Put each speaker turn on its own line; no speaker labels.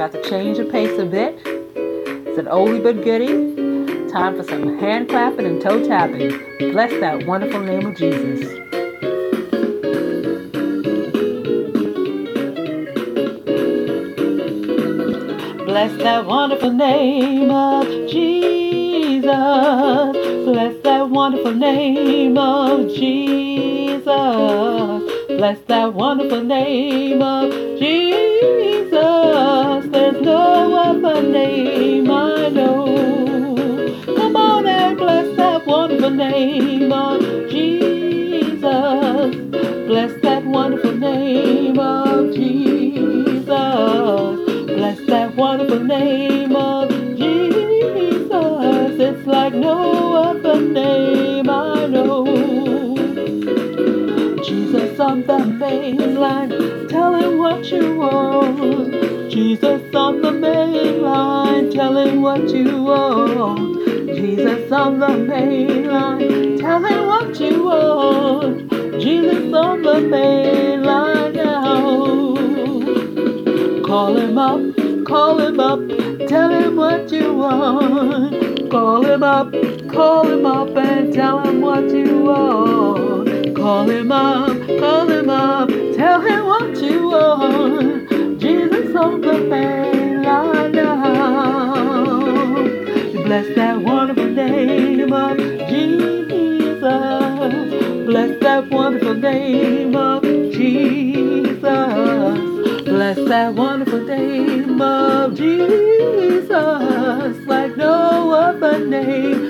about to change the pace a bit. It's an oldie but goodie. Time for some hand clapping and toe tapping. Bless that wonderful name of Jesus. Bless that wonderful name of Jesus. Bless that wonderful name of Jesus. Bless that wonderful name of Jesus. Name of Jesus. Bless that wonderful name of Jesus. Bless that wonderful name of Jesus. It's like no other name I know. Jesus on the main line, tell him what you want. Jesus on the main line, tell him what you want. Jesus on the main line, Now. Call him up, call him up, tell him what you want. Call him up, call him up and tell him what you want. Call him up, call him up, tell him what you want. Jesus on the main line now. Bless that Bless that wonderful name of Jesus. Bless that wonderful name of Jesus. Like no other name